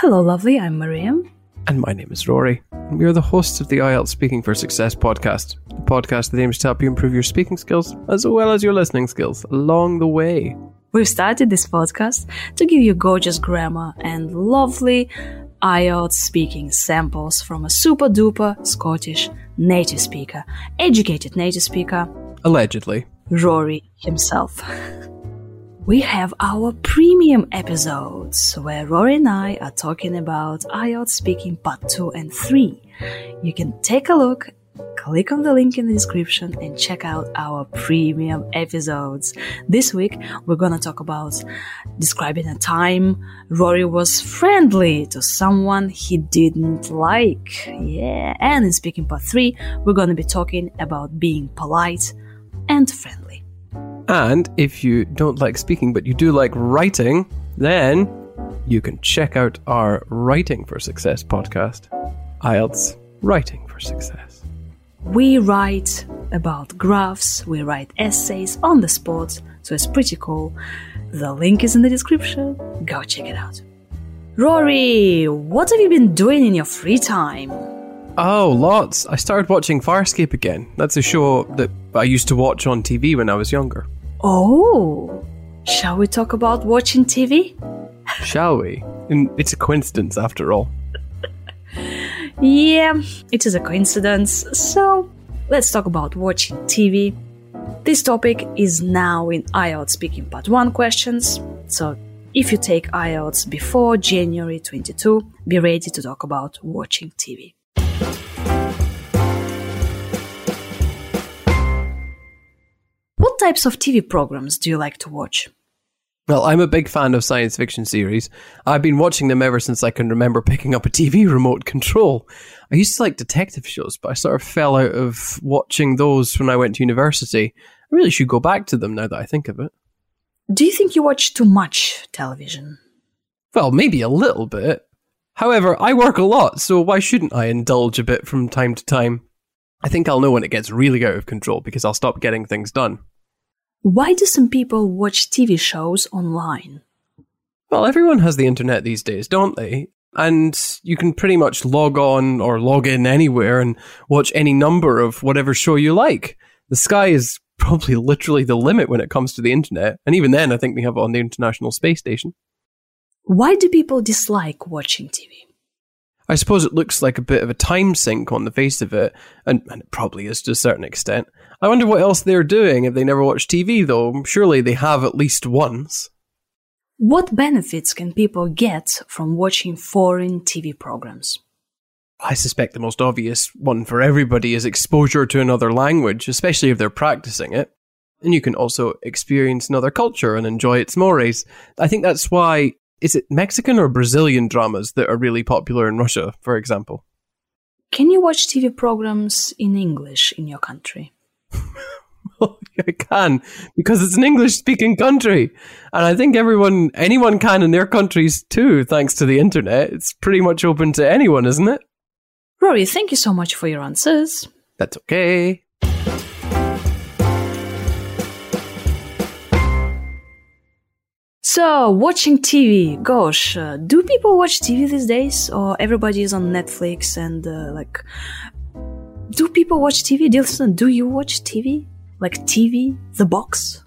Hello, lovely. I'm Miriam. And my name is Rory. And we are the hosts of the IELTS Speaking for Success podcast, the podcast that aims to help you improve your speaking skills as well as your listening skills along the way. We've started this podcast to give you gorgeous grammar and lovely IELTS speaking samples from a super duper Scottish native speaker, educated native speaker, Allegedly. Rory himself. We have our premium episodes where Rory and I are talking about IELTS speaking part 2 and 3. You can take a look, click on the link in the description and check out our premium episodes. This week we're gonna talk about describing a time Rory was friendly to someone he didn't like. Yeah, and in speaking part 3 we're gonna be talking about being polite and friendly. And if you don't like speaking but you do like writing, then you can check out our Writing for Success podcast. IELTS Writing for Success. We write about graphs, we write essays on the spot, so it's pretty cool. The link is in the description. Go check it out. Rory, what have you been doing in your free time? Oh, lots. I started watching Farscape again. That's a show that I used to watch on TV when I was younger. Oh, shall we talk about watching TV? Shall we? And it's a coincidence after all. Yeah, it is a coincidence. So, let's talk about watching TV. This topic is now in IELTS Speaking Part 1 questions. So, if you take IELTS before January 22, be ready to talk about watching TV. Types of TV programs do you like to watch? Well, I'm a big fan of science fiction series. I've been watching them ever since I can remember picking up a TV remote control. I used to like detective shows, but I sort of fell out of watching those when I went to university. I really should go back to them now that I think of it. Do you think you watch too much television? Well, maybe a little bit. However, I work a lot, so why shouldn't I indulge a bit from time to time? I think I'll know when it gets really out of control because I'll stop getting things done. Why do some people watch TV shows online? Well, everyone has the internet these days, don't they? And you can pretty much log on or log in anywhere and watch any number of whatever show you like. The sky is probably literally the limit when it comes to the internet. And even then, I think we have it on the International Space Station. Why do people dislike watching TV? I suppose it looks like a bit of a time sink on the face of it, and, and it probably is to a certain extent. I wonder what else they're doing if they never watch TV, though. Surely they have at least once. What benefits can people get from watching foreign TV programs? I suspect the most obvious one for everybody is exposure to another language, especially if they're practicing it. And you can also experience another culture and enjoy its mores. I think that's why is it Mexican or Brazilian dramas that are really popular in Russia, for example? Can you watch TV programs in English in your country? well, I can because it's an English speaking country. And I think everyone, anyone can in their countries too, thanks to the internet. It's pretty much open to anyone, isn't it? Rory, thank you so much for your answers. That's okay. So, watching TV, gosh, uh, do people watch TV these days? Or everybody is on Netflix and, uh, like, do people watch TV? Dilson, do you watch TV? Like TV, the box?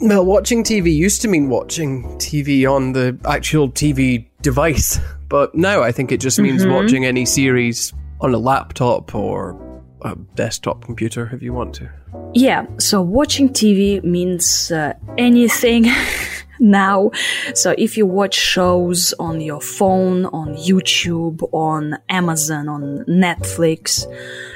Well, watching TV used to mean watching TV on the actual TV device, but now I think it just means Mhm. watching any series on a laptop or a desktop computer if you want to. Yeah, so watching TV means uh, anything now. So if you watch shows on your phone, on YouTube, on Amazon, on Netflix,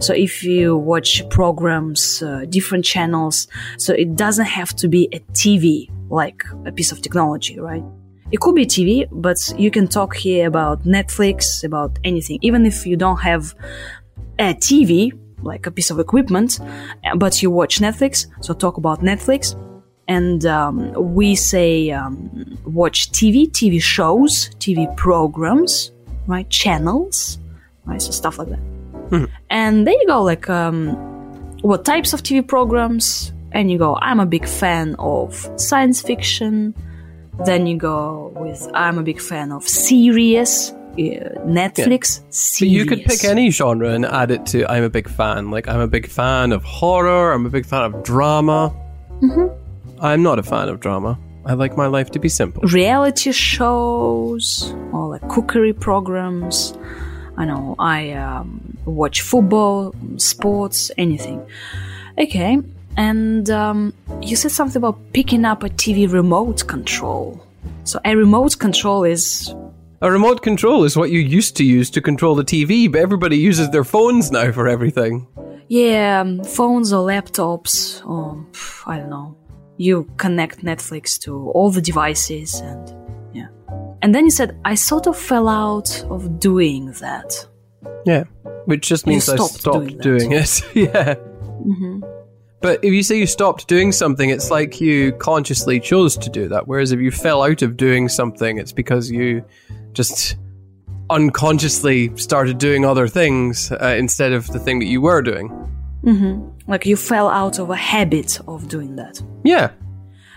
so if you watch programs, uh, different channels, so it doesn't have to be a TV, like a piece of technology, right? It could be TV, but you can talk here about Netflix, about anything, even if you don't have a TV, like a piece of equipment, but you watch Netflix, so talk about Netflix. And um, we say um, watch TV, TV shows, TV programs, right? Channels, right? So stuff like that. And there you go, like um, what types of TV programs, and you go, I'm a big fan of science fiction. Then you go with, I'm a big fan of series, uh, Netflix But you could pick any genre and add it to I'm a big fan. Like, I'm a big fan of horror, I'm a big fan of drama. Mm-hmm. I'm not a fan of drama. I like my life to be simple. reality shows or like cookery programs. I know I um, watch football, sports, anything. Okay, and um, you said something about picking up a TV remote control. So a remote control is A remote control is what you used to use to control the TV, but everybody uses their phones now for everything. yeah, um, phones or laptops or pff, I don't know. You connect Netflix to all the devices and yeah. And then you said I sort of fell out of doing that. Yeah. Which just means I stopped stopped doing doing, it. yeah. But if you say you stopped doing something, it's like you consciously chose to do that. Whereas if you fell out of doing something, it's because you just unconsciously started doing other things uh, instead of the thing that you were doing. Like you fell out of a habit of doing that. Yeah.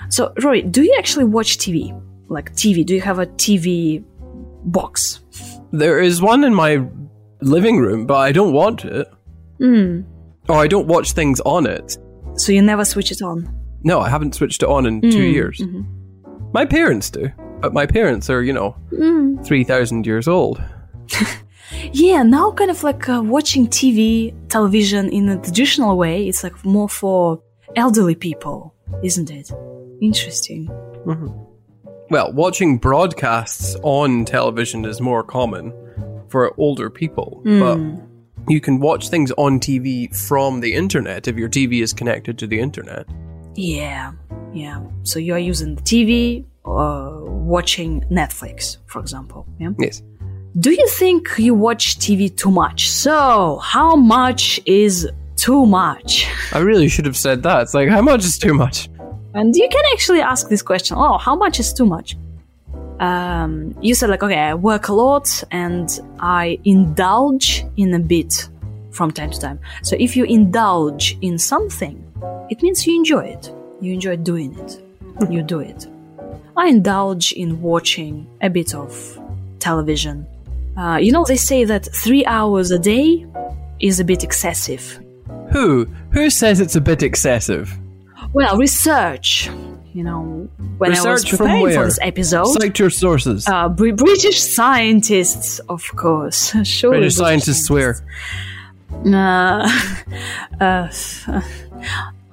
So, Rory, do you actually watch TV? Like TV? Do you have a TV box? There is one in my living room, but I don't want it. Hmm. Or I don't watch things on it. So you never switch it on? No, I haven't switched it on in two hmm, years. Hmm. My parents do, but my parents are, you know, 3,000 years old. Yeah, now kind of like uh, watching TV, television in a traditional way. It's like more for elderly people, isn't it? Interesting. Well, watching broadcasts on television is more common for older people, but you can watch things on TV from the internet if your TV is connected to the internet. Yeah, yeah. So you are using the TV, uh, watching Netflix, for example. Yeah. Yes. Do you think you watch TV too much? So, how much is too much? I really should have said that. It's like, how much is too much? And you can actually ask this question oh, how much is too much? Um, you said, like, okay, I work a lot and I indulge in a bit from time to time. So, if you indulge in something, it means you enjoy it. You enjoy doing it. You do it. I indulge in watching a bit of television. Uh, you know, they say that three hours a day is a bit excessive. Who? Who says it's a bit excessive? Well, research. You know, when I was preparing for this episode, Cite your sources. uh, Br- British scientists, of course. Surely British scientists swear. Uh, uh,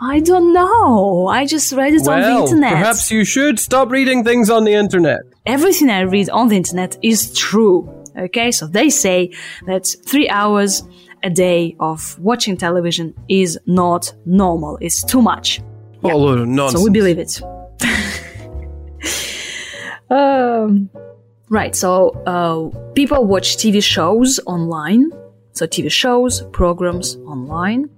I don't know. I just read it on the Well, internet. perhaps you should stop reading things on the internet. Everything I read on the internet is true. Okay, so they say that three hours a day of watching television is not normal. It's too much. A load nonsense. So we believe it. um, right. So uh, people watch TV shows online. So TV shows, programs online,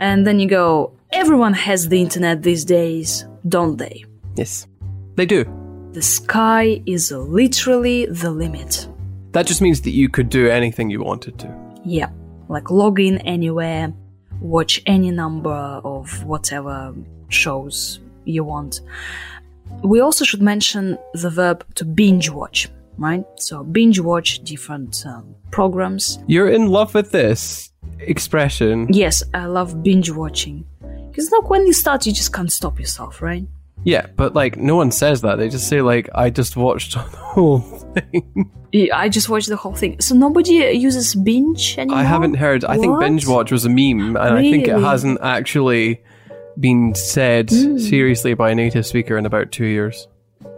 and then you go. Everyone has the internet these days, don't they? Yes. They do. The sky is literally the limit. That just means that you could do anything you wanted to. Yeah, like log in anywhere, watch any number of whatever shows you want. We also should mention the verb to binge watch, right? So binge watch different um, programs. You're in love with this expression. Yes, I love binge watching because like when you start, you just can't stop yourself, right? Yeah, but like no one says that. They just say like I just watched the whole thing. Yeah, I just watched the whole thing. So nobody uses binge anymore. I haven't heard. I think What? binge watch was a meme, and I think it Really? hasn't actually been said Hmm. seriously by a native speaker in about two years.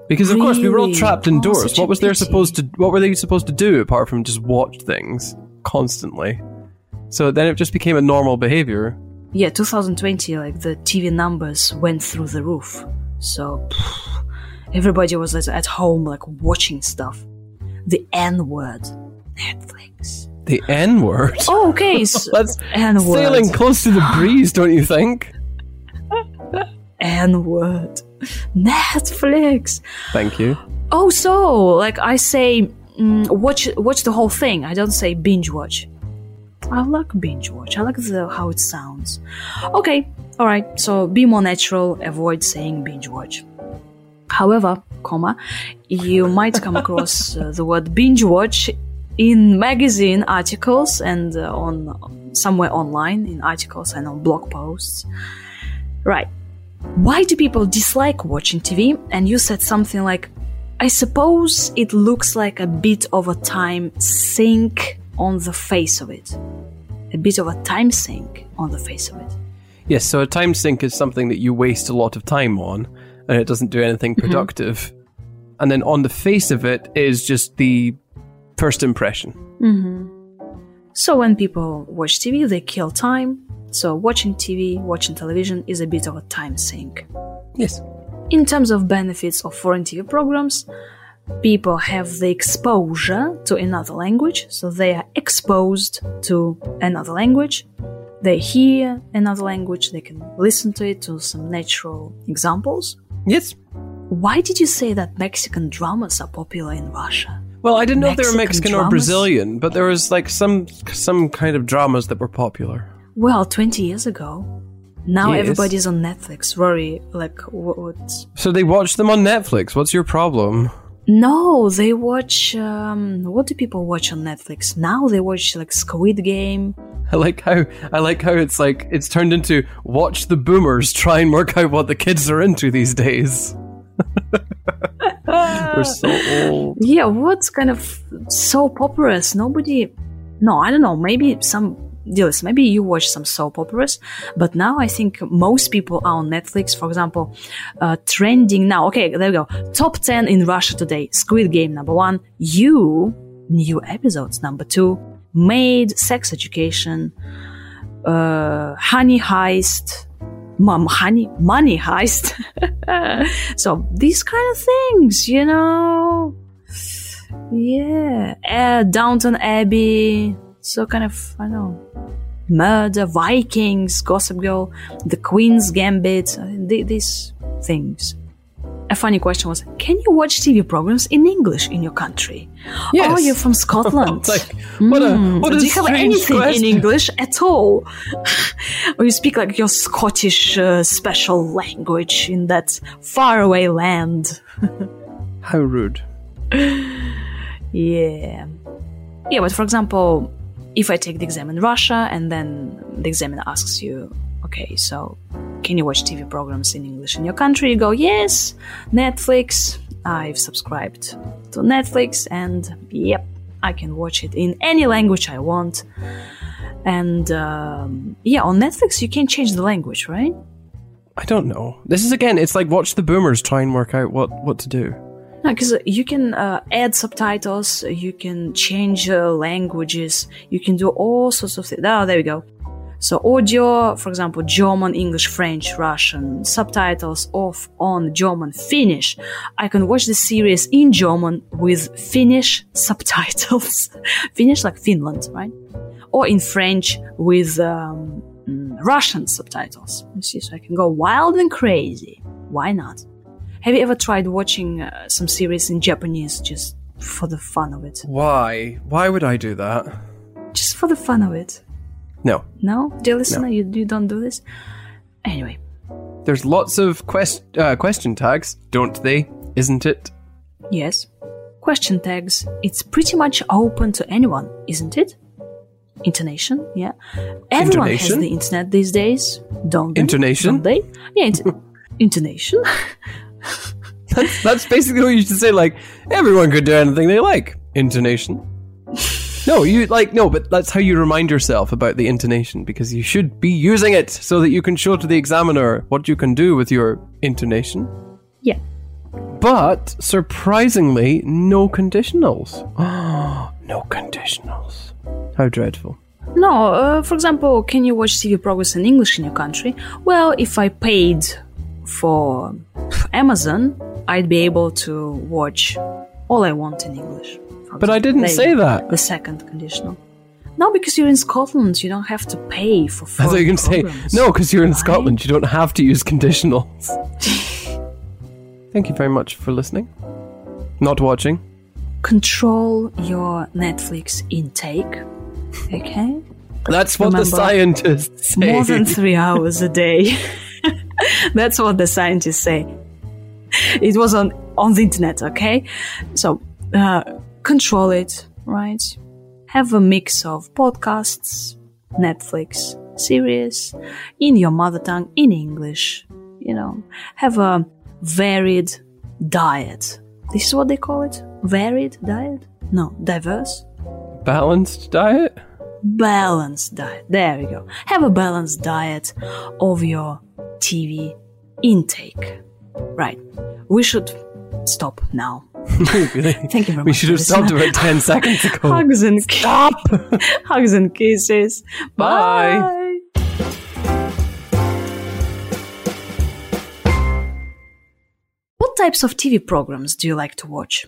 Because of course we were all Really? trapped Oh, indoors. such a what was they pity. supposed to? What were they supposed to do apart from just watch things constantly? So then it just became a normal behavior. Yeah, 2020, like the TV numbers went through the roof. So pff, everybody was at- at home, like watching stuff. The N word, Netflix. The N word. Oh, okay, so That's N word. sailing close to the breeze, don't you think? N word, Netflix. Thank you. Oh, so like I say, mm, watch watch the whole thing. I don't say binge watch. I like binge watch. I like the how it sounds. Okay, all right. So be more natural. Avoid saying binge watch. However, comma, you might come across uh, the word binge watch in magazine articles and uh, on somewhere online in articles and on blog posts. Right. Why do people dislike watching TV? And you said something like, I suppose it looks like a bit of a time sink on the face of it. A bit of a time sink on the face of it. Yes, so a time sink is something that you waste a lot of time on and it doesn't do anything Mm-hmm. productive. And then on the face of it is just the first impression. So when people watch TV, they kill time. So watching TV, watching television is a bit of a time sink. Yes. In terms of benefits of foreign TV programs, people have the exposure to another language, so they are exposed to another language. They hear another language, they can listen to it to some natural examples. Yes. Why did you say that Mexican dramas are popular in Russia? Well, I didn't know if they were Mexican Mexican or? Brazilian, but there was like some some kind of dramas that were popular. Well, 20 years ago. Now Yes. everybody's on Netflix. Rory, like, what? So they watch them on Netflix. What's your problem? No, they watch. Um, what do people watch on Netflix now? They watch like Squid Game. I like how I like how it's like it's turned into watch the boomers try and work out what the kids are into these days. We're so old. Yeah, what's kind of soap operas? Nobody. No, I don't know. Maybe some. Yes, maybe you watch some soap operas, but now I think most people are on Netflix. For example, uh, trending now. Okay, there we go. Top 10 in Russia today. Squid Game number one. You, new episodes number two. Maid, Sex Education, uh, Honey Heist, Mom, Honey, Money Heist. so these kind of things, you know. Yeah, uh, Downton Abbey. So kind of, I don't know, Murder, Vikings, Gossip Girl, The Queen's Gambit. uh, th- these things. A funny question was, can you watch TV programs in English in your country? Yes. Oh, you're from Scotland. Like what a what a Do you have anything question. in English at all? or you speak like your Scottish uh, special language in that faraway land? How rude. Yeah. Yeah, but for example, if I take the exam in Russia and then the examiner asks you, okay, so can you watch TV programs in English in your country? You go, yes, Netflix. I've subscribed to Netflix and yep, I can watch it in any language I want. And um, yeah, on Netflix, you can change the language, right? I don't know. This is again. It's like watch the boomers try and work out what what to do. No, because you can uh, add subtitles, you can change uh, languages, you can do all sorts of things. Oh, there we go. So audio, for example, German, English, French, Russian, subtitles off on German, Finnish. I can watch the series in German with Finnish subtitles. Finnish like Finland, right? Or in French with um, mm, Russian subtitles. You see, so I can go wild and crazy. Why not? Have you ever tried watching uh, some series in Japanese just for the fun of it? Why? Why would I do that? Just for the fun of it? No. No? Dear listener, you, you don't do this? Anyway, There's lots of quest uh, question tags, don't they? Isn't it? yes. Question tags. It's pretty much open to anyone, isn't it? Intonation, yeah. Everyone has the internet these days, don't they? Intonation? Don't they? Yeah, int- intonation. That's, that's basically what you should say. Like everyone could do anything they like. Intonation. No, you like no, but that's how you remind yourself about the intonation because you should be using it so that you can show to the examiner what you can do with your intonation. yeah. But surprisingly, no conditionals. Oh, no conditionals. How dreadful. No, uh, for example, can you watch TV programs in English in your country? Well, if I paid for Amazon, I'd be able to watch all I want in English. But I didn't say that. The second conditional. No, because you're in Scotland, you don't have to pay for. I thought you were going to say no because you're in Right? Scotland. You don't have to use conditionals. Thank you very much for listening. Not watching. Control your Netflix intake. Okay. That's what the scientists say. More than three hours a day. That's what the scientists say. It was on on the internet, okay? So uh, control it, right? have a mix of podcasts, Netflix, series, in your mother tongue, in English. You know, have a varied diet. This is what they call it? Varied diet? No, diverse? Balanced diet? Balanced diet. There we go. Have a balanced diet of your TV intake. Right. We should stop now. Thank you very much. We should have stopped about 10 seconds ago. Hugs and stop. Hugs and kisses. Bye. Bye. What types of TV programs do you like to watch?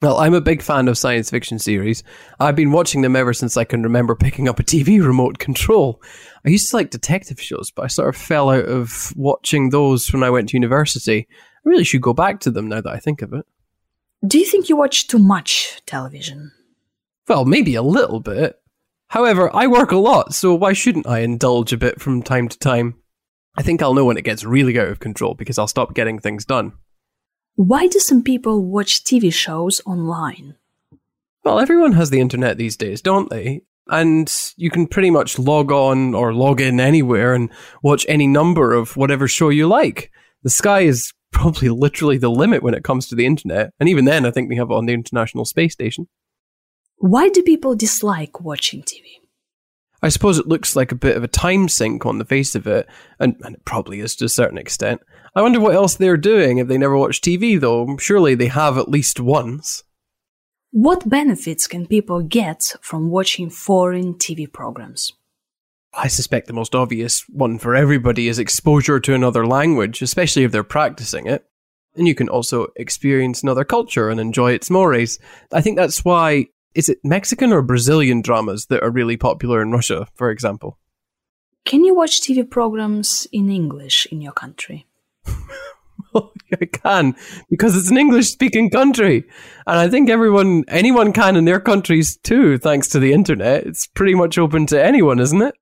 Well, I'm a big fan of science fiction series. I've been watching them ever since I can remember picking up a TV remote control. I used to like detective shows, but I sort of fell out of watching those when I went to university. I really should go back to them now that I think of it. Do you think you watch too much television? Well, maybe a little bit. However, I work a lot, so why shouldn't I indulge a bit from time to time? I think I'll know when it gets really out of control because I'll stop getting things done. Why do some people watch TV shows online? Well, everyone has the internet these days, don't they? And you can pretty much log on or log in anywhere and watch any number of whatever show you like. The sky is probably literally the limit when it comes to the internet. And even then, I think we have it on the International Space Station. Why do people dislike watching TV? I suppose it looks like a bit of a time sink on the face of it, and, and it probably is to a certain extent. I wonder what else they're doing if they never watch TV, though. Surely they have at least once. What benefits can people get from watching foreign TV programs? I suspect the most obvious one for everybody is exposure to another language, especially if they're practicing it. And you can also experience another culture and enjoy its mores. I think that's why, is it Mexican or Brazilian dramas that are really popular in Russia, for example? Can you watch TV programs in English in your country? I can because it's an English speaking country. And I think everyone, anyone can in their countries too, thanks to the internet. It's pretty much open to anyone, isn't it?